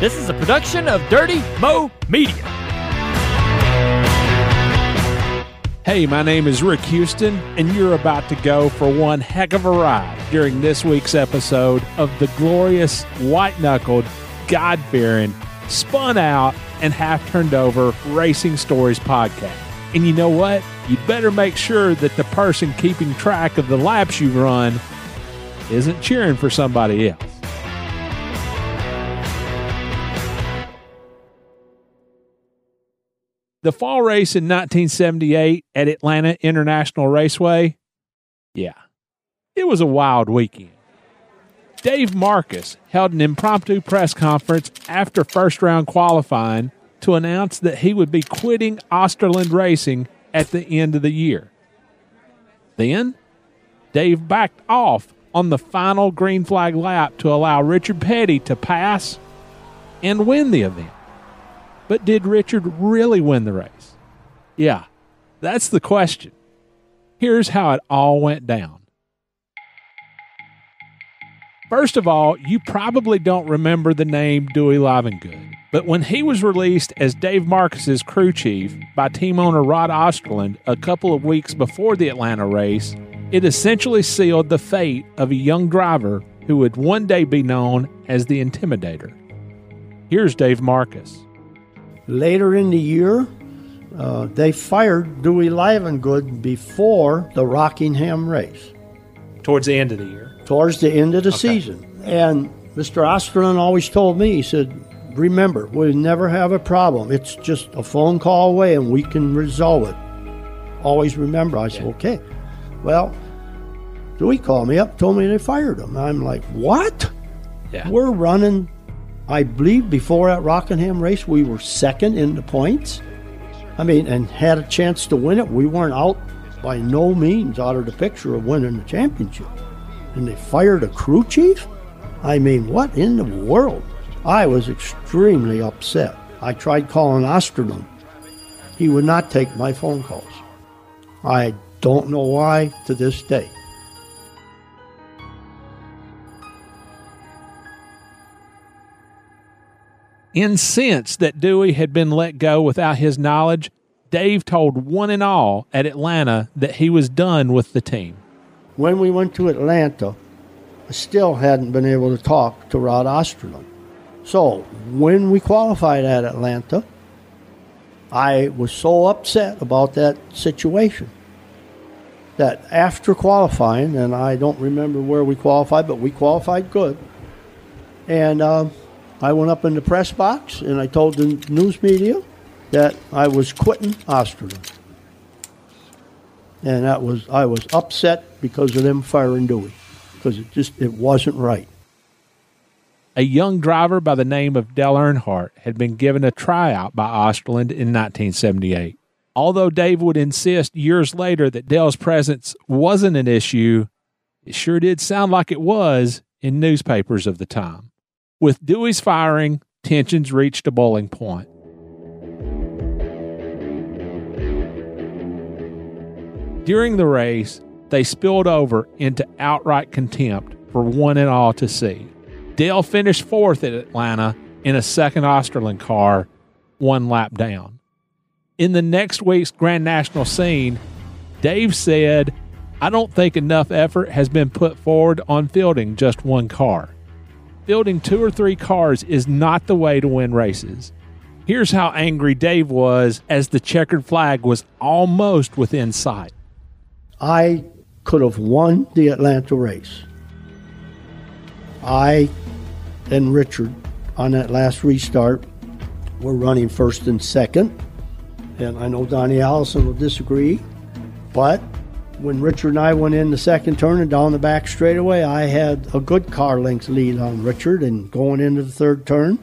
This is a production of Dirty Mo Media. Hey, my name is Rick Houston, and you're about to go for one heck of a ride during this week's episode of the glorious, white knuckled, God fearing, spun out, and half turned over Racing Stories podcast. And you know what? You'd better make sure that the person keeping track of the laps you run isn't cheering for somebody else. The fall race in 1978 at Atlanta International Raceway, yeah, it was a wild weekend. Dave Marcis held an impromptu press conference after first round qualifying to announce that he would be quitting Osterlund Racing at the end of the year. Then, Dave backed off on the final green flag lap to allow Richard Petty to pass and win the event. But did Richard really win the race? Yeah, that's the question. Here's how it all went down. First of all, you probably don't remember the name Dewey Livengood, but when he was released as Dave Marcis's crew chief by team owner Rod Osterlund a couple of weeks before the Atlanta race, it essentially sealed the fate of a young driver who would one day be known as the Intimidator. Here's Dave Marcis. Later in the year, uh, they fired Dewey Livengood before the Rockingham race. Towards the end of the year. Towards the end of the season. And Mr. Osterlund always told me, he said, remember, we never have a problem. It's just a phone call away and we can resolve it. Always remember. I said, yeah. okay. Well, Dewey called me up, told me they fired him. I'm like, what? Yeah. We're running I believe before that Rockingham race, we were second in the points. I mean, and had a chance to win it. We weren't out by no means out of the picture of winning the championship. And they fired a crew chief? I mean, what in the world? I was extremely upset. I tried calling Osterlund. He would not take my phone calls. I don't know why to this day. Incensed that Dewey had been let go without his knowledge, Dave told one and all at Atlanta that he was done with the team. When we went to Atlanta, I still hadn't been able to talk to Rod Osterlund. So when we qualified at Atlanta, I was so upset about that situation that after qualifying, and I don't remember where we qualified, but we qualified good. And uh, I went up in the press box and I told the news media that I was quitting Osterlund. And that was I was upset because of them firing Dewey because it just it wasn't right. A young driver by the name of Dale Earnhardt had been given a tryout by Osterlund in 1978. Although Dave would insist years later that Dale's presence wasn't an issue, it sure did sound like it was in newspapers of the time. With Dewey's firing, tensions reached a boiling point. During the race, they spilled over into outright contempt for one and all to see. Dale finished fourth at Atlanta in a second Osterlund car, one lap down. In the next week's Grand National scene, Dave said, I don't think enough effort has been put forward on fielding just one car fielding two or three cars is not the way to win races. Here's how angry Dave was as the checkered flag was almost within sight. I could have won the Atlanta race. I and Richard on that last restart were running first and second. And I know Donnie Allison will disagree, but when Richard and I went in the second turn and down the back straightaway, I had a good car length lead on Richard. And going into the third turn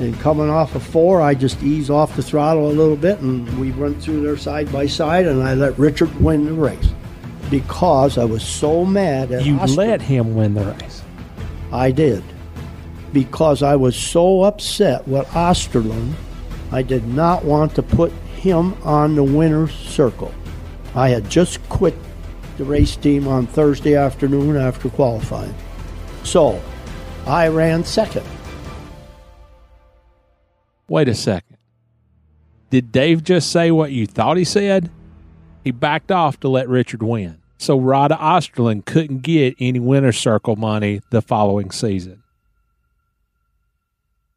and coming off of four, I just eased off the throttle a little bit and we went through there side by side. And I let Richard win the race because I was so mad at You let him win the race. I did because I was so upset with Osterlund. I did not want to put him on the winner's circle. I had just quit the race team on Thursday afternoon after qualifying. So I ran second. Wait a second. Did Dave just say what you thought he said? He backed off to let Richard win, so Rod Osterlund couldn't get any winner's circle money the following season.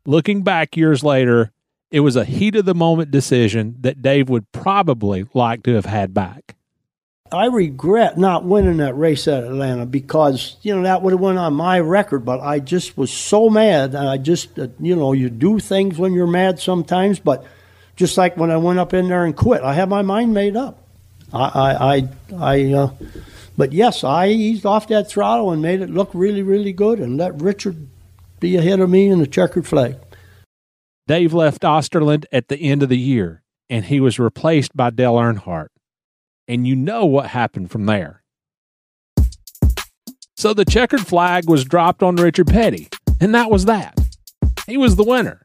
Looking back years later, it was a heat of the moment decision that Dave would probably like to have had back. I regret not winning that race at Atlanta because you know that would have went on my record. But I just was so mad, and I just uh, you know you do things when you're mad sometimes. But just like when I went up in there and quit, I had my mind made up. I I I, I uh, but yes, I eased off that throttle and made it look really really good, and let Richard be ahead of me in the checkered flag. Dave left Osterlund at the end of the year, and he was replaced by Dale Earnhardt and you know what happened from there. So the checkered flag was dropped on Richard Petty, and that was that. He was the winner.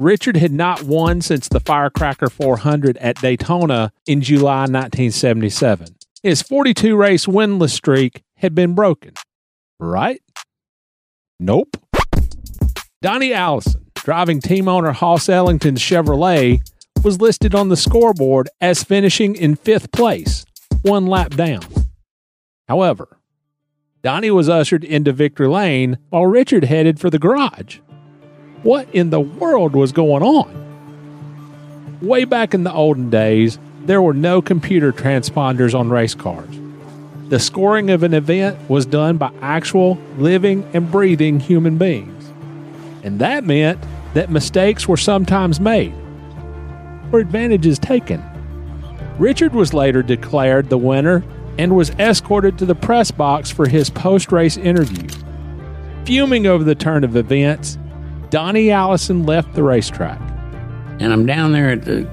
Richard had not won since the Firecracker 400 at Daytona in July 1977. His 42 race winless streak had been broken. Right? Nope. Donnie Allison, driving team owner Hoss Ellington's Chevrolet, was listed on the scoreboard as finishing in fifth place, one lap down. However, Donnie was ushered into victory lane while Richard headed for the garage. What in the world was going on? Way back in the olden days, there were no computer transponders on race cars. The scoring of an event was done by actual living and breathing human beings. And that meant that mistakes were sometimes made or advantages taken. Richard was later declared the winner and was escorted to the press box for his post race interview. Fuming over the turn of events, Donnie Allison left the racetrack. And I'm down there at the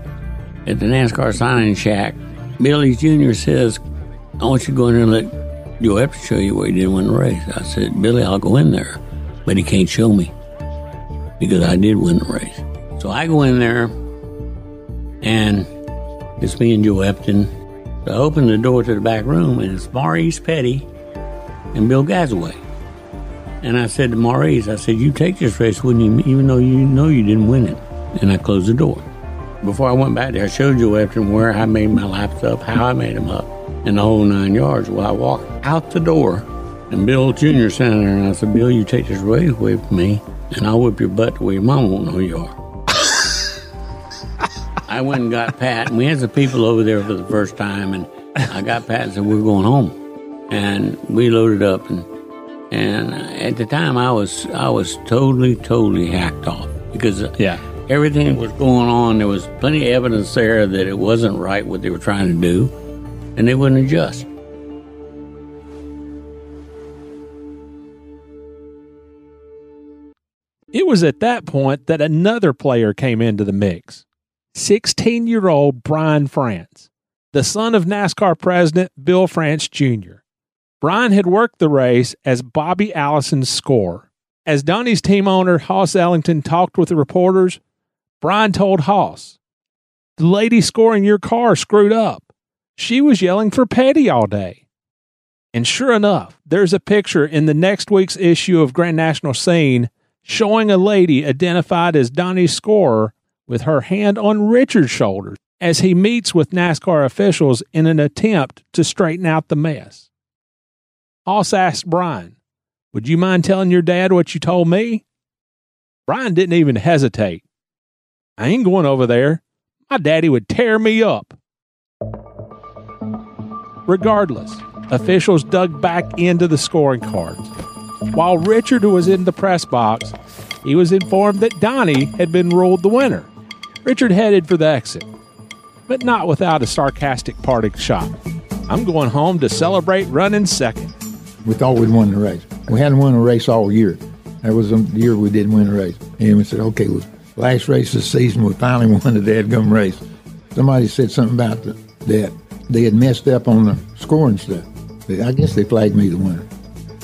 at the NASCAR signing shack. Billy Jr. says, I want you to go in there and let Joe Epton show you where he didn't win the race. I said, Billy, I'll go in there. But he can't show me because I did win the race. So I go in there and it's me and Joe Epton. So I open the door to the back room, and it's Maurice Petty and Bill Gazaway. And I said to Maurice, I said, You take this race, wouldn't you, even though you know you didn't win it? And I closed the door. Before I went back there, I showed Joe Epton where I made my laps up, how I made them up, and the whole nine yards. Well, I walked out the door, and Bill Jr. standing there, and I said, Bill, you take this race away from me, and I'll whip your butt the way your mom won't know you are. I went and got Pat, and we had some people over there for the first time, and I got Pat and said we're going home, and we loaded up, and and at the time I was I was totally totally hacked off because yeah everything was going on. There was plenty of evidence there that it wasn't right what they were trying to do, and they wouldn't adjust. It was at that point that another player came into the mix. 16 year old Brian France, the son of NASCAR president Bill France Jr. Brian had worked the race as Bobby Allison's scorer. As Donnie's team owner, Hoss Ellington, talked with the reporters, Brian told Hoss, The lady scoring your car screwed up. She was yelling for Petty all day. And sure enough, there's a picture in the next week's issue of Grand National Scene showing a lady identified as Donnie's scorer with her hand on Richard's shoulder as he meets with NASCAR officials in an attempt to straighten out the mess. Hoss asked Brian, Would you mind telling your dad what you told me? Brian didn't even hesitate. I ain't going over there. My daddy would tear me up. Regardless, officials dug back into the scoring cards. While Richard was in the press box, he was informed that Donnie had been ruled the winner. Richard headed for the exit, but not without a sarcastic parting shot. I'm going home to celebrate running second. We thought we'd won the race. We hadn't won a race all year. That was the year we didn't win a race. And we said, okay, well, last race of the season, we finally won the dadgum race. Somebody said something about the, that they had messed up on the scoring stuff. I guess they flagged me the winner.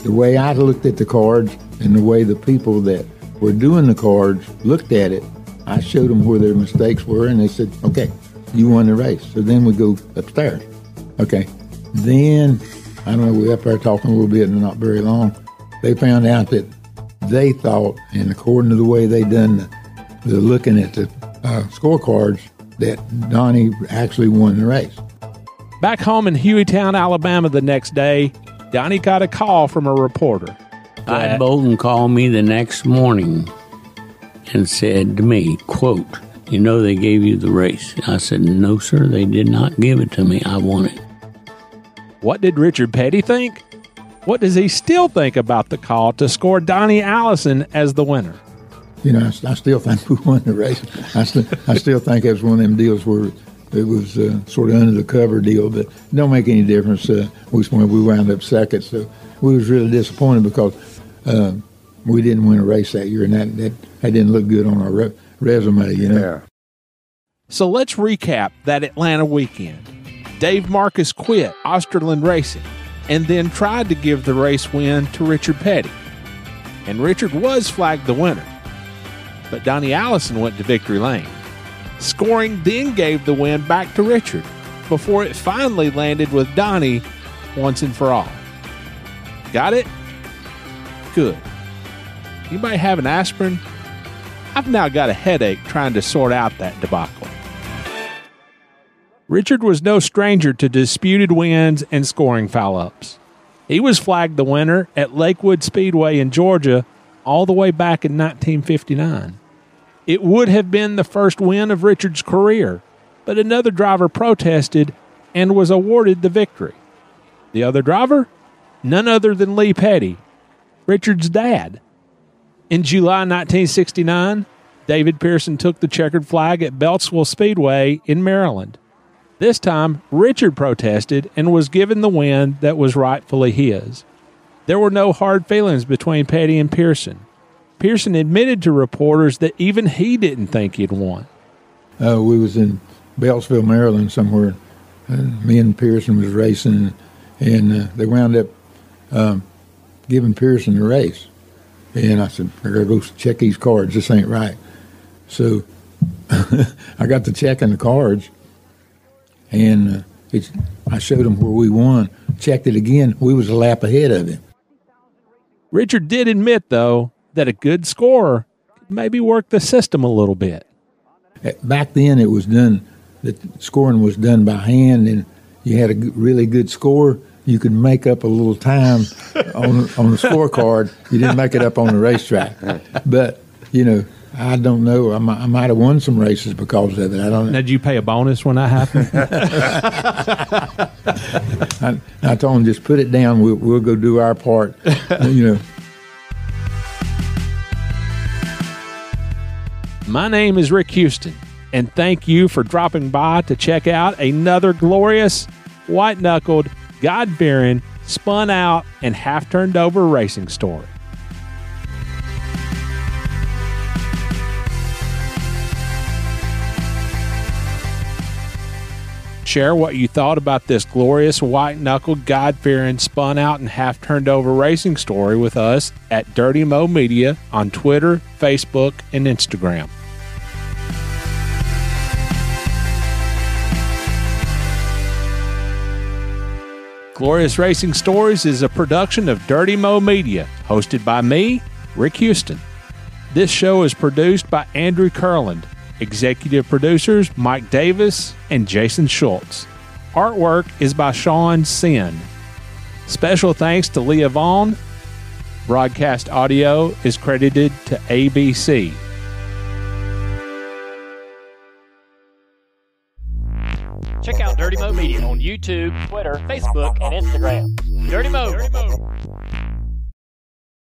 The way I looked at the cards and the way the people that were doing the cards looked at it, I showed them where their mistakes were, and they said, okay, you won the race. So then we go upstairs. Okay. Then, I don't know, we were up there talking a little bit and not very long. They found out that they thought, and according to the way they done the the looking at the uh, scorecards that Donnie actually won the race. Back home in Hueytown, Alabama, the next day, Donnie got a call from a reporter. Clyde Bolton called me the next morning and said to me, quote, you know they gave you the race. I said, no, sir, they did not give it to me. I won it. What did Richard Petty think? What does he still think about the call to score Donnie Allison as the winner? You know, I, I still think we won the race. I, st- I still think it was one of them deals where it was uh, sort of under the cover deal, but don't make any difference. Uh, we, wound up second, so we was really disappointed because uh, we didn't win a race that year, and that, that, that didn't look good on our re- resume, you know. Yeah. So let's recap that Atlanta weekend. Dave Marcis quit Osterlund Racing and then tried to give the race win to Richard Petty. And Richard was flagged the winner. But Donnie Allison went to victory lane. Scoring then gave the win back to Richard before it finally landed with Donnie once and for all. Got it? Good. Anybody have an aspirin? I've now got a headache trying to sort out that debacle. Richard was no stranger to disputed wins and scoring foul ups. He was flagged the winner at Lakewood Speedway in Georgia all the way back in 1959. It would have been the first win of Richard's career, but another driver protested and was awarded the victory. The other driver? None other than Lee Petty, Richard's dad. In July 1969, David Pearson took the checkered flag at Beltsville Speedway in Maryland. This time, Richard protested and was given the win that was rightfully his. There were no hard feelings between Petty and Pearson. Pearson admitted to reporters that even he didn't think he'd won. Uh, we was in Beltsville, Maryland, somewhere. And me and Pearson was racing, and uh, they wound up um, giving Pearson the race. And I said, I gotta go check these cards. This ain't right. So I got to checking the cards, and uh, it's, I showed him where we won. Checked it again. We was a lap ahead of him. Richard did admit, though, that a good scorer could maybe work the system a little bit. Uh, Back then, it was done. The scoring was done by hand, and you had a really good score. You could make up a little time on on the scorecard. You didn't make it up on the racetrack, but you know. I don't know. I might, I might have won some races because of it. I don't know. Now, did you pay a bonus when that happened? I, I told him just put it down. We'll, we'll go do our part. you know. My name is Rick Houston, and thank you for dropping by to check out another glorious, white knuckled, God fearing, spun out, and half turned over racing story. Share what you thought about this glorious, white knuckled, God fearing, spun out, and half turned over racing story with us at Dirty Mo Media on Twitter, Facebook, and Instagram. Glorious Racing Stories is a production of Dirty Mo Media, hosted by me, Rick Houston. This show is produced by Andrew Kurland, executive producers Mike Davis and Jason Schultz. Artwork is by Sean Sin. Special thanks to Leah Vaughn. Broadcast audio is credited to ABC. Check out Dirty Mo Media on YouTube, Twitter, Facebook, and Instagram. Dirty Mo. Dirty Mo.